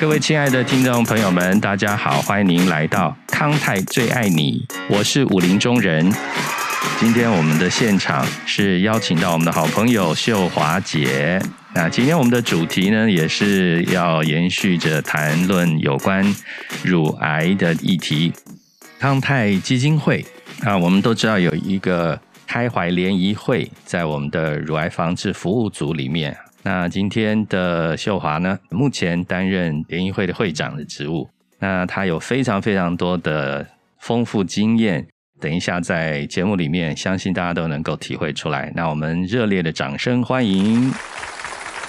各位亲爱的听众朋友们，大家好，欢迎您来到康泰最爱你，我是武林中人。今天我们的现场是邀请到我们的好朋友秀华姐。那今天我们的主题呢，也是要延续着谈论有关乳癌的议题。康泰基金会啊，我们都知道有一个开怀联谊会，在我们的乳癌防治服务组里面。那今天的秀华呢，目前担任联谊会的会长的职务。那他有非常非常多的丰富经验，等一下在节目里面，相信大家都能够体会出来。那我们热烈的掌声欢迎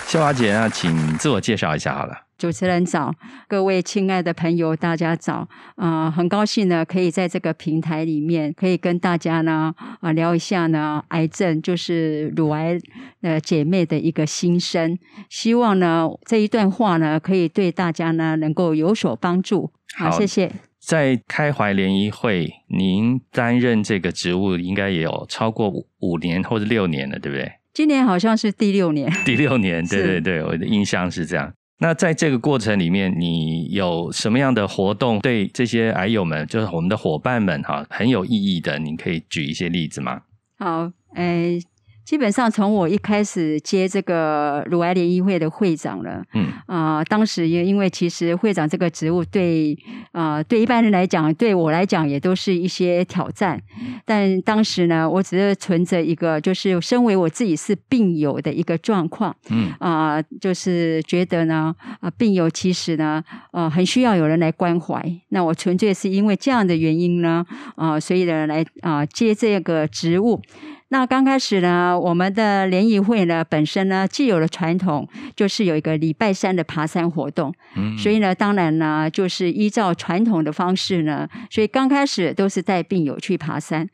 秀华姐啊，请自我介绍一下好了。主持人早，各位亲爱的朋友，大家早啊！很高兴呢，可以在这个平台里面，可以跟大家呢啊聊一下呢癌症，就是乳癌呃姐妹的一个心声。希望呢这一段话呢，可以对大家呢能够有所帮助。好，谢谢。在开怀联谊会，您担任这个职务应该也有超过五年或者六年了，对不对？今年好像是第六年。第六年，对对对，我的印象是这样。那在这个过程里面，你有什么样的活动对这些癌友们，就是我们的伙伴们哈，很有意义的？你可以举一些例子吗？好，诶。基本上从我一开始接这个乳癌联谊会的会长了，嗯啊，当时也因为其实会长这个职务对啊对一般人来讲，对我来讲也都是一些挑战。但当时呢，我只是存着一个，就是身为我自己是病友的一个状况，嗯啊，就是觉得呢啊病友其实呢啊很需要有人来关怀。那我纯粹是因为这样的原因呢啊，所以呢来啊接这个职务。那刚开始呢，我们的联谊会呢，本身呢既有了传统，就是有一个礼拜三的爬山活动。嗯，所以呢，当然呢，就是依照传统的方式呢，所以刚开始都是带病友去爬山。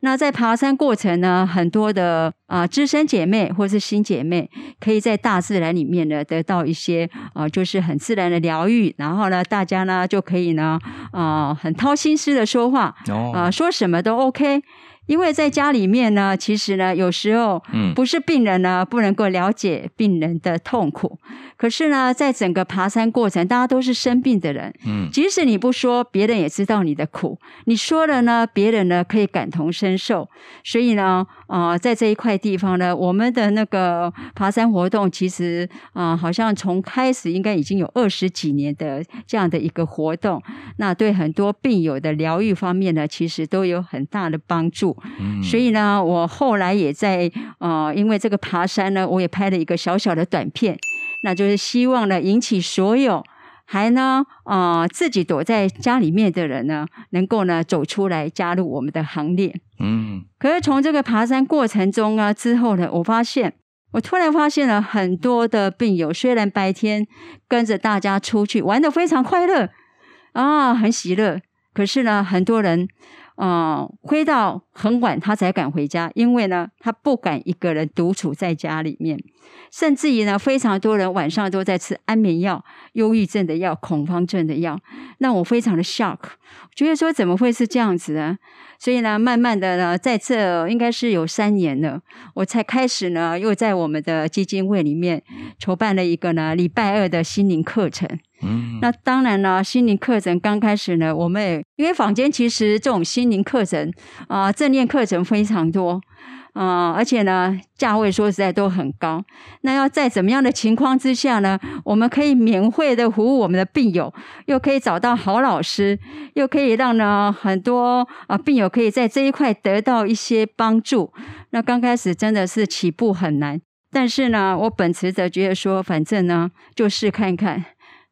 那在爬山过程呢，很多的啊资深姐妹或是新姐妹，可以在大自然里面呢得到一些啊，就是很自然的疗愈。然后呢，大家呢就可以呢啊很掏心思的说话，啊说什么都 OK。因为在家里面呢，其实呢，有时候不是病人呢不能够了解病人的痛苦，可是呢，在整个爬山过程，大家都是生病的人，嗯，即使你不说，别人也知道你的苦；你说了呢，别人呢可以感同身受。所以呢，啊，在这一块地方呢，我们的那个爬山活动，其实啊，好像从开始应该已经有二十几年的这样的一个活动，那对很多病友的疗愈方面呢，其实都有很大的帮助。所以呢，我后来也在呃，因为这个爬山呢，我也拍了一个小小的短片，那就是希望呢，引起所有还呢啊自己躲在家里面的人呢，能够呢走出来加入我们的行列。嗯，可是从这个爬山过程中啊之后呢，我发现我突然发现了很多的病友，虽然白天跟着大家出去玩的非常快乐啊，很喜乐，可是呢，很多人。嗯，回到很晚，他才敢回家，因为呢，他不敢一个人独处在家里面，甚至于呢，非常多人晚上都在吃安眠药、忧郁症的药、恐慌症的药，让我非常的 shock，觉得说怎么会是这样子呢？所以呢，慢慢的呢，在这应该是有三年了，我才开始呢，又在我们的基金会里面筹办了一个呢礼拜二的心灵课程。那当然了，心灵课程刚开始呢，我们也因为坊间其实这种心灵课程啊，正念课程非常多。啊，而且呢，价位说实在都很高。那要在怎么样的情况之下呢？我们可以免费的服务我们的病友，又可以找到好老师，又可以让呢很多啊病友可以在这一块得到一些帮助。那刚开始真的是起步很难，但是呢，我本持着觉得说，反正呢，就试看看。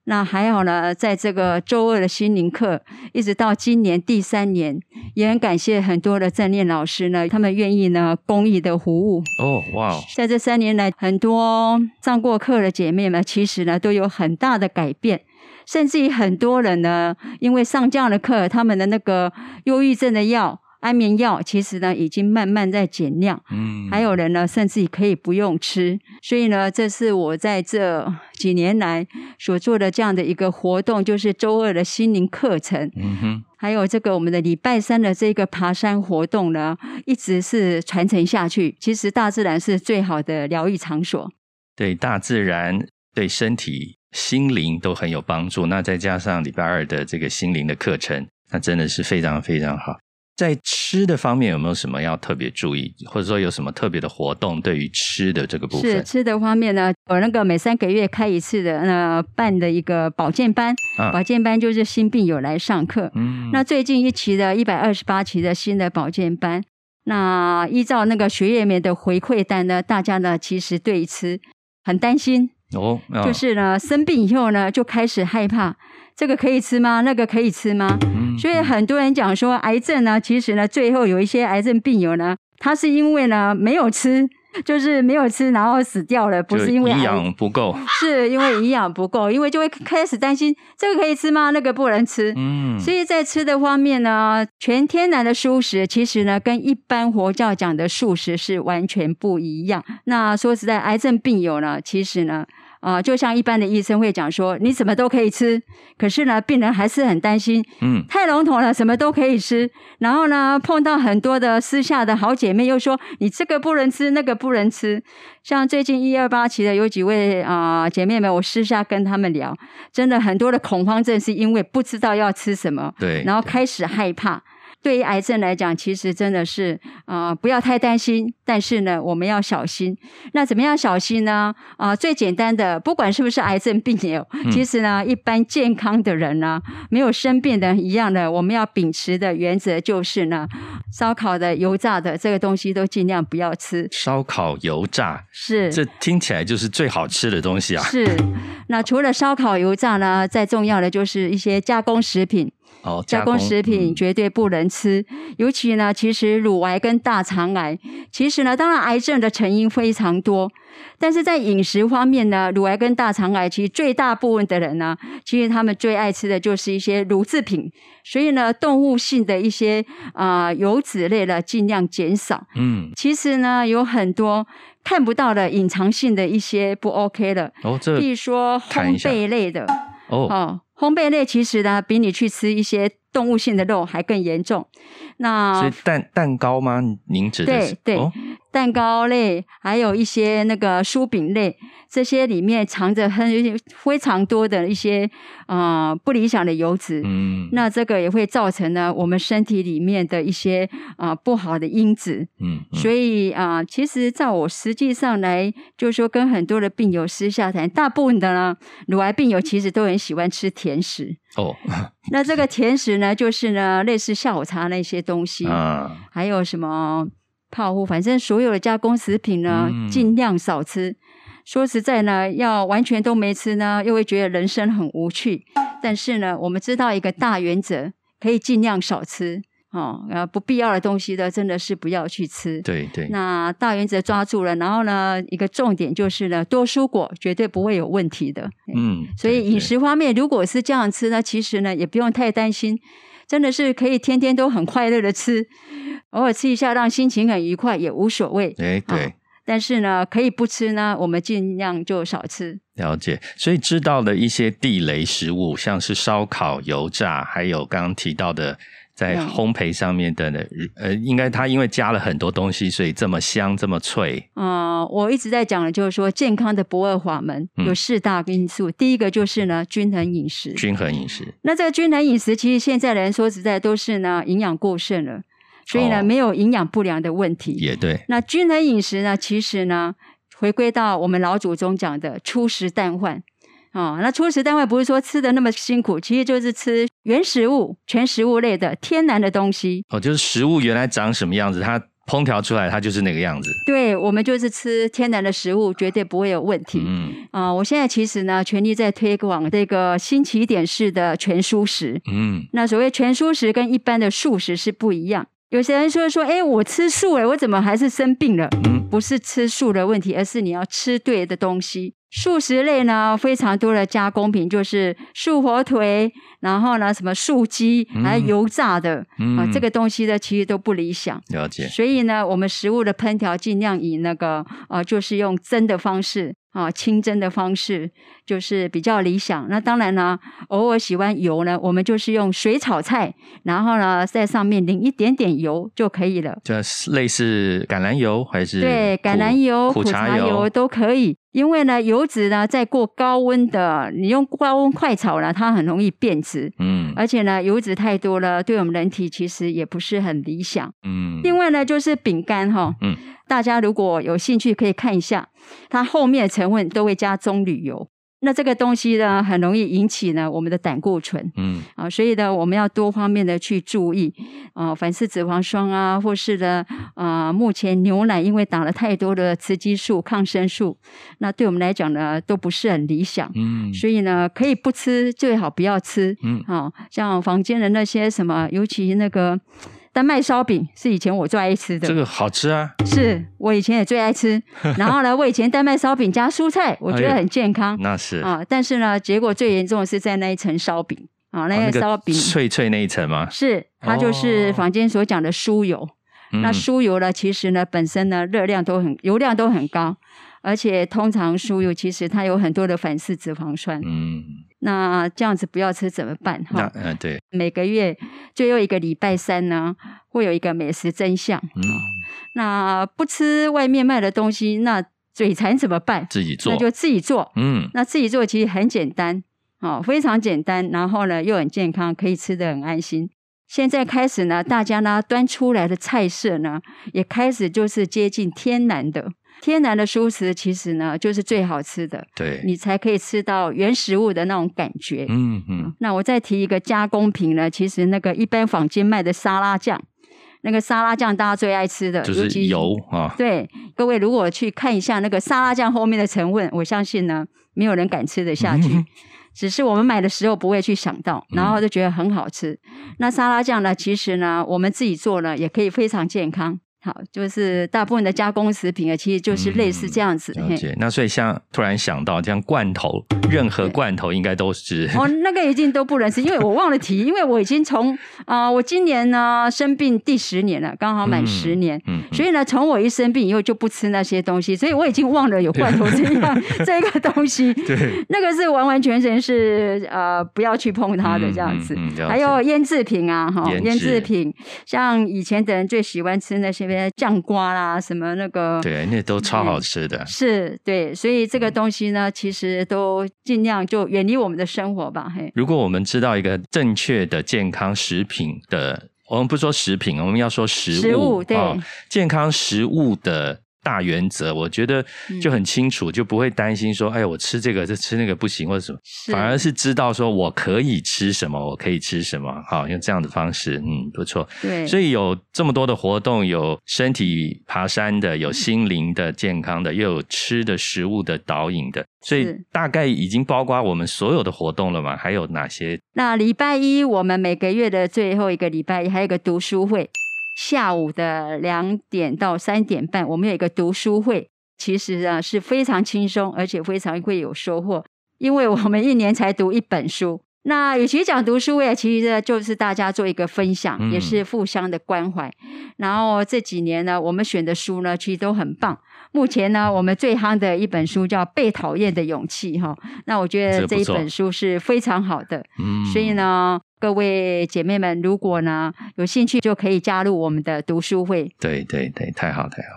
那还好呢，在这个周二的心灵课，一直到今年第三年，也很感谢很多的正念老师呢，他们愿意呢公益的服务。哦，哇！在这三年来，很多上过课的姐妹们，其实呢都有很大的改变，甚至于很多人呢，因为上这样的课，他们的那个忧郁症的药安眠药其实呢，已经慢慢在减量。嗯，还有人呢，甚至可以不用吃。所以呢，这是我在这几年来所做的这样的一个活动，就是周二的心灵课程。嗯哼，还有这个我们的礼拜三的这个爬山活动呢，一直是传承下去。其实大自然是最好的疗愈场所。对，大自然对身体、心灵都很有帮助。那再加上礼拜二的这个心灵的课程，那真的是非常非常好。在吃的方面有没有什么要特别注意，或者说有什么特别的活动？对于吃的这个部分，是吃的方面呢？我那个每三个月开一次的那办的一个保健班，保健班就是新病友来上课。嗯，那最近一期的一百二十八期的新的保健班，那依照那个学业们的回馈单呢，大家呢其实对吃很担心哦，就是呢生病以后呢就开始害怕。这个可以吃吗？那个可以吃吗？所以很多人讲说，癌症呢，其实呢，最后有一些癌症病友呢，他是因为呢没有吃，就是没有吃，然后死掉了，不是因为营养不够，是因为营养不够，因为就会开始担心这个可以吃吗？那个不能吃。嗯，所以在吃的方面呢，全天然的素食，其实呢，跟一般佛教讲的素食是完全不一样。那说实在，癌症病友呢，其实呢。啊，就像一般的医生会讲说，你什么都可以吃，可是呢，病人还是很担心，嗯，太笼统了，什么都可以吃。然后呢，碰到很多的私下的好姐妹又说，你这个不能吃，那个不能吃。像最近一二八期的有几位啊姐妹们，我私下跟他们聊，真的很多的恐慌症是因为不知道要吃什么，对，然后开始害怕。对于癌症来讲，其实真的是啊，不要太担心。但是呢，我们要小心。那怎么样小心呢？啊，最简单的，不管是不是癌症病友，其实呢，一般健康的人呢，没有生病的一样的，我们要秉持的原则就是呢，烧烤的、油炸的这个东西都尽量不要吃。烧烤、油炸是，这听起来就是最好吃的东西啊。是。那除了烧烤、油炸呢，再重要的就是一些加工食品。哦，加工食品绝对不能吃，尤其呢，其实乳癌跟大肠癌，其实呢，当然癌症的成因非常多，但是在饮食方面呢，乳癌跟大肠癌其实最大部分的人呢，其实他们最爱吃的就是一些乳制品，所以呢，动物性的一些啊油脂类的尽量减少。嗯，其实呢，有很多看不到的隐藏性的一些不 OK 的，哦，这比如说烘焙类的，哦。烘焙类其实呢，比你去吃一些动物性的肉还更严重。那所以蛋蛋糕吗？您指的是？对对，蛋糕类，还有一些那个酥饼类。这些里面藏着很非常多的一些啊不理想的油脂，嗯，那这个也会造成呢我们身体里面的一些啊不好的因子，嗯，所以啊，其实在我实际上来，就是说跟很多的病友私下谈，大部分的呢乳癌病友其实都很喜欢吃甜食。哦，那这个甜食呢，就是呢类似下午茶那些东西。啊，还有什么泡芙，反正所有的加工食品呢，尽量少吃。说实在呢，要完全都没吃呢，又会觉得人生很无趣。但是呢，我们知道一个大原则，可以尽量少吃哦。呃不必要的东西呢，真的是不要去吃。对对。那大原则抓住了，然后呢，一个重点就是呢，多蔬果绝对不会有问题的。嗯。所以饮食方面，如果是这样吃呢，其实呢也不用太担心，真的是可以天天都很快乐的吃，偶尔吃一下让心情很愉快也无所谓。哎，对。但是呢，可以不吃呢，我们尽量就少吃。了解，所以知道的一些地雷食物，像是烧烤、油炸，还有刚刚提到的在烘焙上面的呢，呃，应该它因为加了很多东西，所以这么香，这么脆。嗯，我一直在讲的就是说，健康的不二法门有四大因素。第一个就是呢，均衡饮食。均衡饮食。那这个均衡饮食，其实现在人说实在都是呢，营养过剩了。所以呢，没有营养不良的问题。也对。那均衡饮食呢，其实呢，回归到我们老祖宗讲的粗食淡饭啊。那粗食单位不是说吃的那么辛苦，其实就是吃原食物、全食物类的天然的东西。哦，就是食物原来长什么样子，它烹调出来它就是那个样子。对，我们就是吃天然的食物，绝对不会有问题。嗯。啊，我现在其实呢，全力在推广这个新起点式的全素食。嗯。那所谓全素食跟一般的素食是不一样。有些人说说，哎，我吃素哎，我怎么还是生病了？嗯，不是吃素的问题，而是你要吃对的东西。素食类呢，非常多的加工品，就是素火腿，然后呢，什么素鸡，还有油炸的，啊，这个东西呢，其实都不理想。了解。所以呢，我们食物的烹调尽量以那个，呃，就是用蒸的方式。啊，清蒸的方式就是比较理想。那当然呢，偶尔喜欢油呢，我们就是用水炒菜，然后呢，在上面淋一点点油就可以了。就类似橄榄油还是对橄榄油、苦茶油都可以。因为呢，油脂呢，在过高温的，你用高温快炒呢，它很容易变质。嗯，而且呢，油脂太多了，对我们人体其实也不是很理想。嗯，另外呢，就是饼干哈。嗯。大家如果有兴趣，可以看一下，它后面的成分都会加棕榈油。那这个东西呢，很容易引起呢我们的胆固醇。嗯啊，所以呢，我们要多方面的去注意啊，反式脂肪酸啊，或是呢啊，目前牛奶因为打了太多的雌激素、抗生素，那对我们来讲呢，都不是很理想。嗯，所以呢，可以不吃，最好不要吃。嗯，啊，像房间的那些什么，尤其那个。丹麦烧饼是以前我最爱吃的，这个好吃啊！是我以前也最爱吃。然后呢，我以前丹麦烧饼加蔬菜，我觉得很健康。那是啊，但是呢，结果最严重的是在那一层烧饼啊，那个烧饼脆脆那一层吗？是，它就是坊间所讲的酥油。那酥油呢，其实呢，本身呢，热量都很，油量都很高。而且通常酥油其实它有很多的反式脂肪酸，嗯，那这样子不要吃怎么办？哈，嗯，对，每个月最后一个礼拜三呢，会有一个美食真相，嗯，那不吃外面卖的东西，那嘴馋怎么办？自己做，那就自己做，嗯，那自己做其实很简单，哦，非常简单，然后呢又很健康，可以吃的很安心。现在开始呢，大家呢端出来的菜色呢，也开始就是接近天然的。天然的蔬食其实呢，就是最好吃的，对，你才可以吃到原食物的那种感觉。嗯嗯。那我再提一个加工品呢，其实那个一般坊间卖的沙拉酱，那个沙拉酱大家最爱吃的，就是油啊。对，各位如果去看一下那个沙拉酱后面的成分，我相信呢，没有人敢吃得下去。只是我们买的时候不会去想到，然后就觉得很好吃。那沙拉酱呢，其实呢，我们自己做呢，也可以非常健康。好，就是大部分的加工食品啊，其实就是类似这样子。了解。那所以像突然想到，像罐头，任何罐头应该都是哦，那个一定都不能吃，因为我忘了提，因为我已经从啊，我今年呢生病第十年了，刚好满十年，嗯，所以呢，从我一生病以后就不吃那些东西，所以我已经忘了有罐头这样这个东西。对，那个是完完全全是呃不要去碰它的这样子。还有腌制品啊，哈，腌制品，像以前的人最喜欢吃那些。酱瓜啦，什么那个？对，那都超好吃的。是，对，所以这个东西呢，其实都尽量就远离我们的生活吧。嘿，如果我们知道一个正确的健康食品的，我们不说食品，我们要说食物，对，健康食物的。大原则，我觉得就很清楚，就不会担心说，哎，我吃这个，这吃那个不行，或者什么，反而是知道说我可以吃什么，我可以吃什么，好，用这样的方式，嗯，不错。对，所以有这么多的活动，有身体爬山的，有心灵的健康的，又有吃的食物的导引的，所以大概已经包括我们所有的活动了嘛？还有哪些？那礼拜一，我们每个月的最后一个礼拜一，还有一个读书会。下午的两点到三点半，我们有一个读书会，其实啊是非常轻松，而且非常会有收获，因为我们一年才读一本书。那与其讲读书会，其实就是大家做一个分享，也是互相的关怀。然后这几年呢，我们选的书呢，其实都很棒。目前呢，我们最夯的一本书叫《被讨厌的勇气》哈。那我觉得这一本书是非常好的，嗯，所以呢。各位姐妹们，如果呢有兴趣，就可以加入我们的读书会。对对对，太好太好。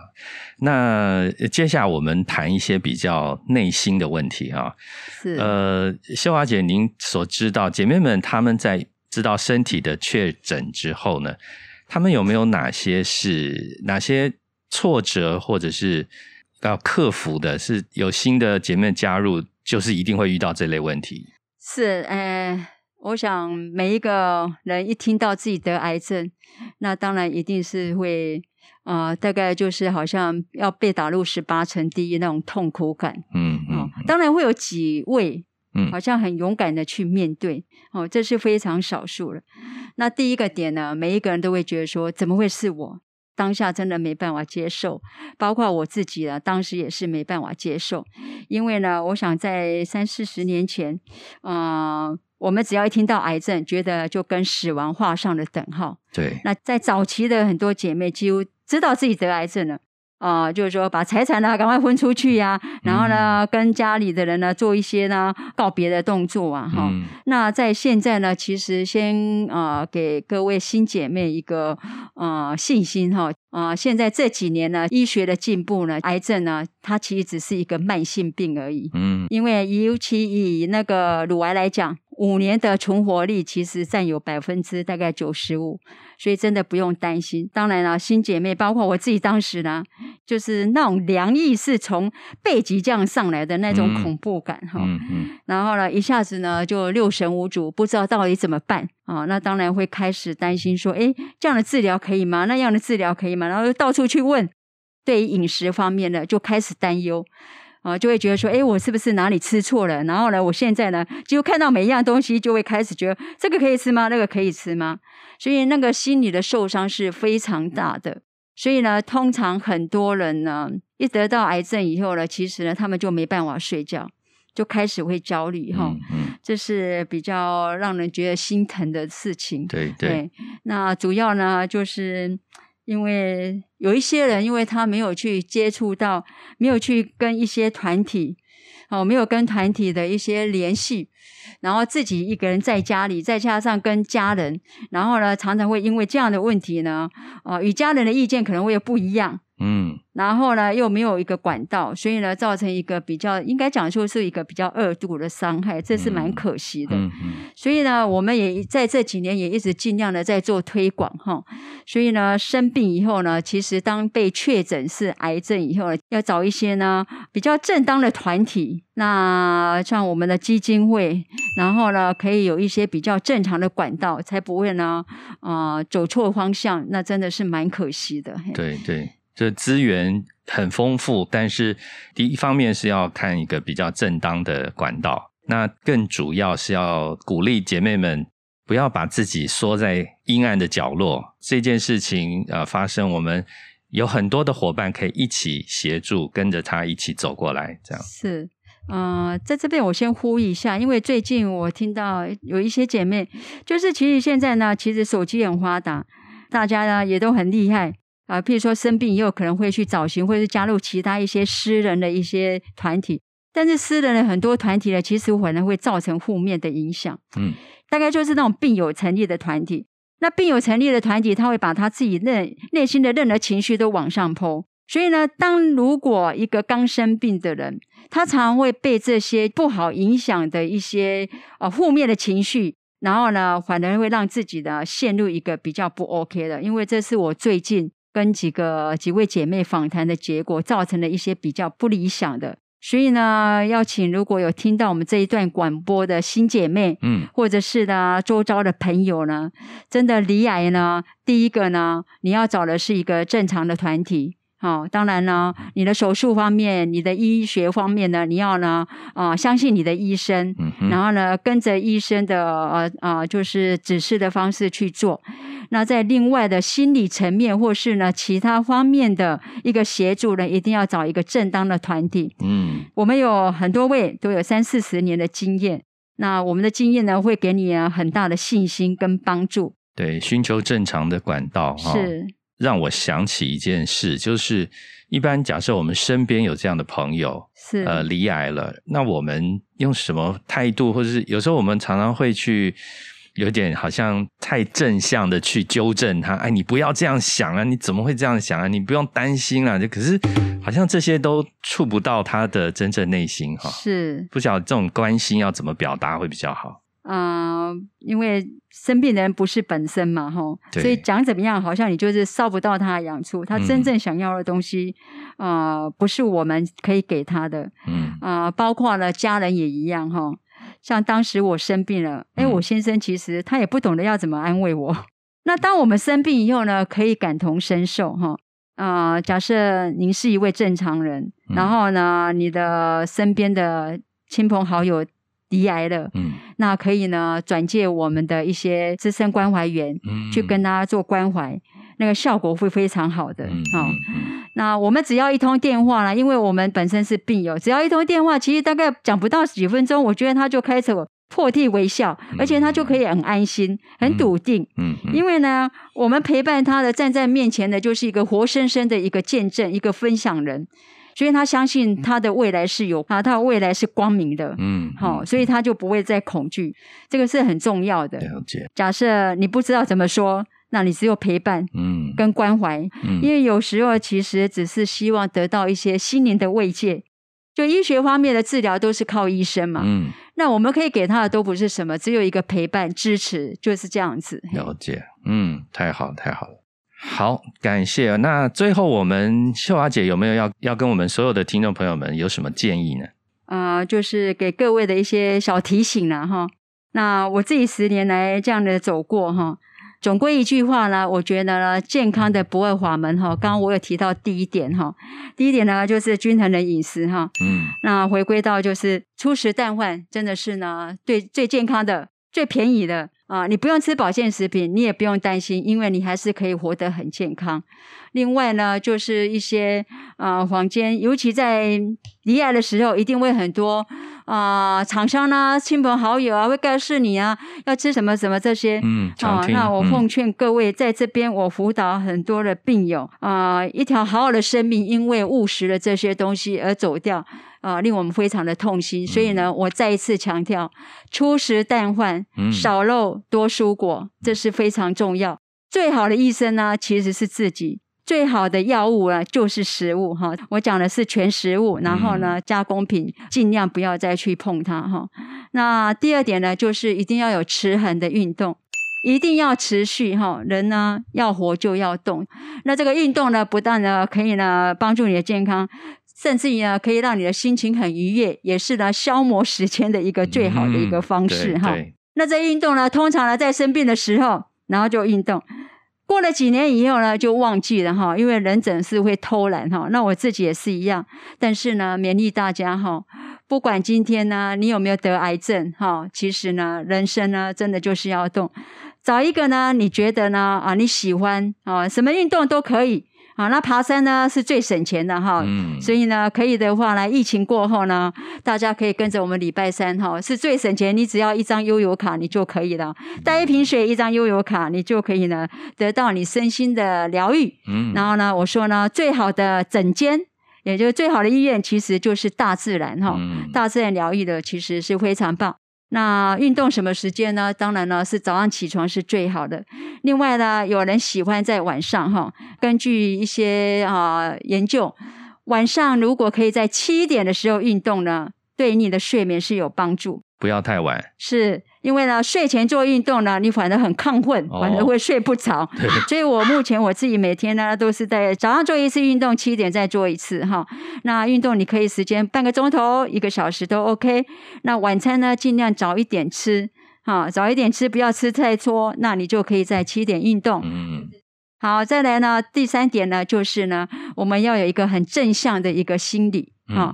那接下来我们谈一些比较内心的问题啊。是呃，秀华姐，您所知道姐妹们他们在知道身体的确诊之后呢，他们有没有哪些是哪些挫折，或者是要克服的？是有新的姐妹加入，就是一定会遇到这类问题。是，呃。我想每一个人一听到自己得癌症，那当然一定是会啊，大概就是好像要被打入十八层地狱那种痛苦感。嗯嗯，当然会有几位，嗯，好像很勇敢的去面对，哦，这是非常少数了。那第一个点呢，每一个人都会觉得说，怎么会是我？当下真的没办法接受，包括我自己啊，当时也是没办法接受，因为呢，我想在三四十年前，嗯，我们只要一听到癌症，觉得就跟死亡画上了等号。对。那在早期的很多姐妹，几乎知道自己得癌症了。啊，就是说把财产呢赶快分出去呀，然后呢跟家里的人呢做一些呢告别的动作啊，哈。那在现在呢，其实先啊给各位新姐妹一个啊信心哈啊，现在这几年呢医学的进步呢，癌症呢它其实只是一个慢性病而已，嗯，因为尤其以那个乳癌来讲。五年的存活率其实占有百分之大概九十五，所以真的不用担心。当然了，新姐妹包括我自己当时呢，就是那种凉意是从背脊这样上来的那种恐怖感哈。嗯嗯然后呢，一下子呢就六神无主，不知道到底怎么办啊。那当然会开始担心说，哎，这样的治疗可以吗？那样的治疗可以吗？然后到处去问，对于饮食方面的就开始担忧。啊，就会觉得说，哎，我是不是哪里吃错了？然后呢，我现在呢，就看到每一样东西，就会开始觉得这个可以吃吗？那个可以吃吗？所以那个心理的受伤是非常大的。所以呢，通常很多人呢，一得到癌症以后呢，其实呢，他们就没办法睡觉，就开始会焦虑哈。嗯，这是比较让人觉得心疼的事情。对对。那主要呢，就是。因为有一些人，因为他没有去接触到，没有去跟一些团体，哦，没有跟团体的一些联系，然后自己一个人在家里，再加上跟家人，然后呢，常常会因为这样的问题呢，啊，与家人的意见可能会有不一样。嗯，然后呢，又没有一个管道，所以呢，造成一个比较应该讲说是一个比较二度的伤害，这是蛮可惜的。嗯嗯。所以呢，我们也在这几年也一直尽量的在做推广哈。所以呢，生病以后呢，其实当被确诊是癌症以后，要找一些呢比较正当的团体，那像我们的基金会，然后呢，可以有一些比较正常的管道，才不会呢啊走错方向，那真的是蛮可惜的。对对。这资源很丰富，但是第一方面是要看一个比较正当的管道，那更主要是要鼓励姐妹们不要把自己缩在阴暗的角落。这件事情呃发生，我们有很多的伙伴可以一起协助，跟着他一起走过来。这样是，嗯，在这边我先呼吁一下，因为最近我听到有一些姐妹，就是其实现在呢，其实手机很发达，大家呢也都很厉害。啊，譬如说生病也有可能会去找寻，或者是加入其他一些私人的一些团体。但是私人的很多团体呢，其实可能会造成负面的影响。嗯，大概就是那种病友成立的团体。那病友成立的团体，他会把他自己内内心的任何情绪都往上抛。所以呢，当如果一个刚生病的人，他常常会被这些不好影响的一些呃负面的情绪，然后呢，反而会让自己呢陷入一个比较不 OK 的。因为这是我最近。跟几个几位姐妹访谈的结果，造成了一些比较不理想的，所以呢，要请如果有听到我们这一段广播的新姐妹，嗯，或者是呢周遭的朋友呢，真的离癌呢，第一个呢，你要找的是一个正常的团体。好，当然呢，你的手术方面，你的医学方面呢，你要呢，啊，相信你的医生，然后呢，跟着医生的呃啊，就是指示的方式去做。那在另外的心理层面，或是呢其他方面的一个协助呢，一定要找一个正当的团体。嗯，我们有很多位都有三四十年的经验，那我们的经验呢，会给你很大的信心跟帮助。对，寻求正常的管道是。让我想起一件事，就是一般假设我们身边有这样的朋友，是呃离癌了，那我们用什么态度，或者是有时候我们常常会去有点好像太正向的去纠正他，哎，你不要这样想啊，你怎么会这样想啊？你不用担心啊，就可是好像这些都触不到他的真正内心哈。是不晓得这种关心要怎么表达会比较好。嗯，因为生病的人不是本身嘛，哈，所以讲怎么样，好像你就是烧不到他的痒处，他真正想要的东西，啊，不是我们可以给他的，嗯，啊，包括了家人也一样，哈，像当时我生病了，哎，我先生其实他也不懂得要怎么安慰我，那当我们生病以后呢，可以感同身受，哈，啊，假设您是一位正常人，然后呢，你的身边的亲朋好友。离癌了，嗯，那可以呢，转介我们的一些资深关怀员，嗯，去跟他做关怀。那个效果会非常好的。好，那我们只要一通电话呢，因为我们本身是病友，只要一通电话，其实大概讲不到几分钟，我觉得他就开始破涕为笑，而且他就可以很安心、很笃定。嗯，因为呢，我们陪伴他的，站在面前的，就是一个活生生的一个见证，一个分享人。所以他相信他的未来是有啊，他的未来是光明的。嗯，好，所以他就不会再恐惧，这个是很重要的。了解。假设你不知道怎么说，那你只有陪伴，嗯，跟关怀。嗯，因为有时候其实只是希望得到一些心灵的慰藉。就医学方面的治疗都是靠医生嘛。嗯，那我们可以给他的都不是什么，只有一个陪伴支持，就是这样子。了解。嗯，太好，太好了。好，感谢。那最后，我们秀华姐有没有要要跟我们所有的听众朋友们有什么建议呢？啊，就是给各位的一些小提醒了哈。那我自己十年来这样的走过哈，总归一句话呢，我觉得呢，健康的不二法门哈。刚刚我有提到第一点哈，第一点呢就是均衡的饮食哈。嗯。那回归到就是粗食淡饭，真的是呢，最最健康的、最便宜的。啊，你不用吃保健食品，你也不用担心，因为你还是可以活得很健康。另外呢，就是一些啊，房间，尤其在离癌的时候，一定会很多啊，厂商呢、亲朋好友啊，会告诉你啊，要吃什么什么这些。嗯，啊，那我奉劝各位，在这边我辅导很多的病友啊，一条好好的生命，因为误食了这些东西而走掉。啊，令我们非常的痛心，所以呢，我再一次强调，粗食淡饭，少肉多蔬果，这是非常重要。最好的医生呢，其实是自己；最好的药物呢，就是食物。哈，我讲的是全食物，然后呢，加工品尽量不要再去碰它。哈，那第二点呢，就是一定要有持恒的运动，一定要持续。哈，人呢要活就要动。那这个运动呢，不但呢可以呢帮助你的健康。甚至于呢，可以让你的心情很愉悦，也是呢消磨时间的一个最好的一个方式哈。那这运动呢，通常呢在生病的时候，然后就运动，过了几年以后呢就忘记了哈，因为人总是会偷懒哈。那我自己也是一样，但是呢，勉励大家哈，不管今天呢你有没有得癌症哈，其实呢人生呢真的就是要动，找一个呢你觉得呢啊你喜欢啊什么运动都可以。啊，那爬山呢是最省钱的哈，嗯所以呢，可以的话呢，疫情过后呢，大家可以跟着我们礼拜三哈，是最省钱，你只要一张悠游卡你就可以了，带一瓶水，一张悠游卡，你就可以呢得到你身心的疗愈。嗯，然后呢，我说呢，最好的诊间，也就是最好的医院，其实就是大自然哈，大自然疗愈的其实是非常棒。那运动什么时间呢？当然呢是早上起床是最好的。另外呢，有人喜欢在晚上哈，根据一些啊研究，晚上如果可以在七点的时候运动呢，对你的睡眠是有帮助。不要太晚。是。因为呢，睡前做运动呢，你反而很亢奋，反而会睡不着。所以我目前我自己每天呢，都是在早上做一次运动，七点再做一次哈。那运动你可以时间半个钟头、一个小时都 OK。那晚餐呢，尽量早一点吃，哈，早一点吃，不要吃太多。那你就可以在七点运动。嗯。好，再来呢，第三点呢，就是呢，我们要有一个很正向的一个心理，哈。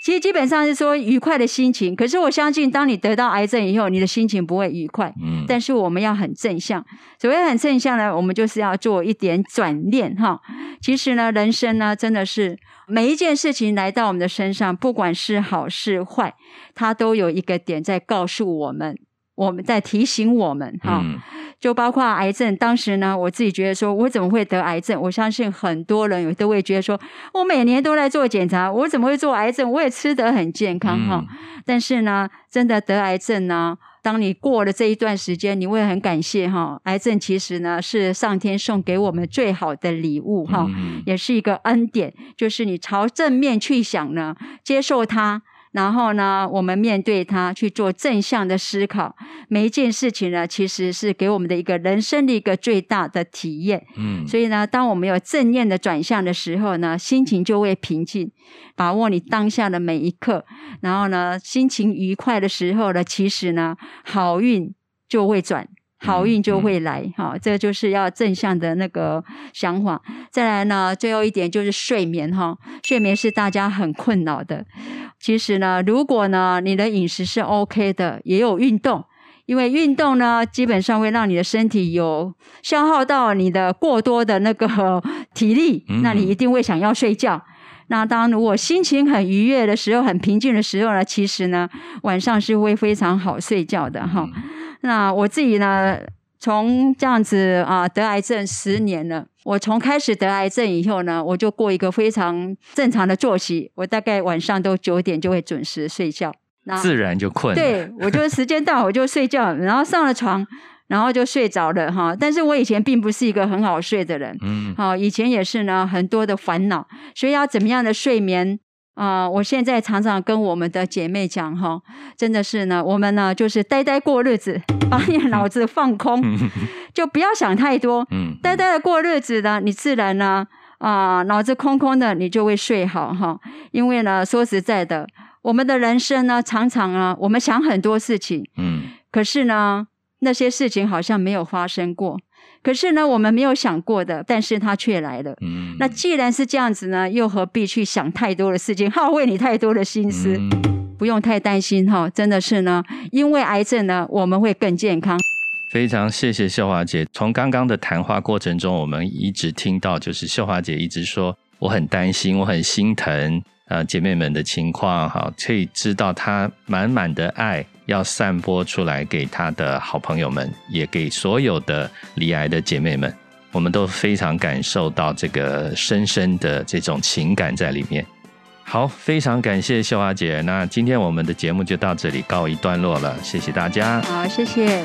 其实基本上是说愉快的心情，可是我相信，当你得到癌症以后，你的心情不会愉快。嗯，但是我们要很正向。所谓很正向呢，我们就是要做一点转念哈。其实呢，人生呢，真的是每一件事情来到我们的身上，不管是好是坏，它都有一个点在告诉我们，我们在提醒我们哈。就包括癌症，当时呢，我自己觉得说，我怎么会得癌症？我相信很多人都会觉得说，我每年都在做检查，我怎么会做癌症？我也吃得很健康哈。但是呢，真的得癌症呢，当你过了这一段时间，你会很感谢哈。癌症其实呢，是上天送给我们最好的礼物哈，也是一个恩典，就是你朝正面去想呢，接受它。然后呢，我们面对它去做正向的思考，每一件事情呢，其实是给我们的一个人生的一个最大的体验。嗯，所以呢，当我们有正念的转向的时候呢，心情就会平静，把握你当下的每一刻，然后呢，心情愉快的时候呢，其实呢，好运就会转。好运就会来，哈，这就是要正向的那个想法。再来呢，最后一点就是睡眠，哈，睡眠是大家很困扰的。其实呢，如果呢，你的饮食是 OK 的，也有运动，因为运动呢，基本上会让你的身体有消耗到你的过多的那个 体力，那你一定会想要睡觉。那当如果心情很愉悦的时候，很平静的时候呢，其实呢，晚上是会非常好睡觉的哈。那我自己呢，从这样子啊得癌症十年了，我从开始得癌症以后呢，我就过一个非常正常的作息，我大概晚上都九点就会准时睡觉。那自然就困。对，我就时间到我就睡觉，然后上了床，然后就睡着了哈。但是我以前并不是一个很好睡的人，嗯，好，以前也是呢，很多的烦恼，所以要怎么样的睡眠啊？我现在常常跟我们的姐妹讲哈，真的是呢，我们呢就是呆呆过日子，把你脑子放空，就不要想太多，嗯，呆呆的过日子呢，你自然呢啊脑子空空的，你就会睡好哈。因为呢，说实在的。我们的人生呢，常常啊，我们想很多事情，嗯，可是呢，那些事情好像没有发生过。可是呢，我们没有想过的，但是它却来了。嗯，那既然是这样子呢，又何必去想太多的事情，耗费你太多的心思？不用太担心哈，真的是呢，因为癌症呢，我们会更健康。非常谢谢秀华姐。从刚刚的谈话过程中，我们一直听到，就是秀华姐一直说，我很担心，我很心疼。呃，姐妹们的情况哈，可以知道她满满的爱要散播出来给他的好朋友们，也给所有的离癌的姐妹们，我们都非常感受到这个深深的这种情感在里面。好，非常感谢秀华姐，那今天我们的节目就到这里告一段落了，谢谢大家。好，谢谢。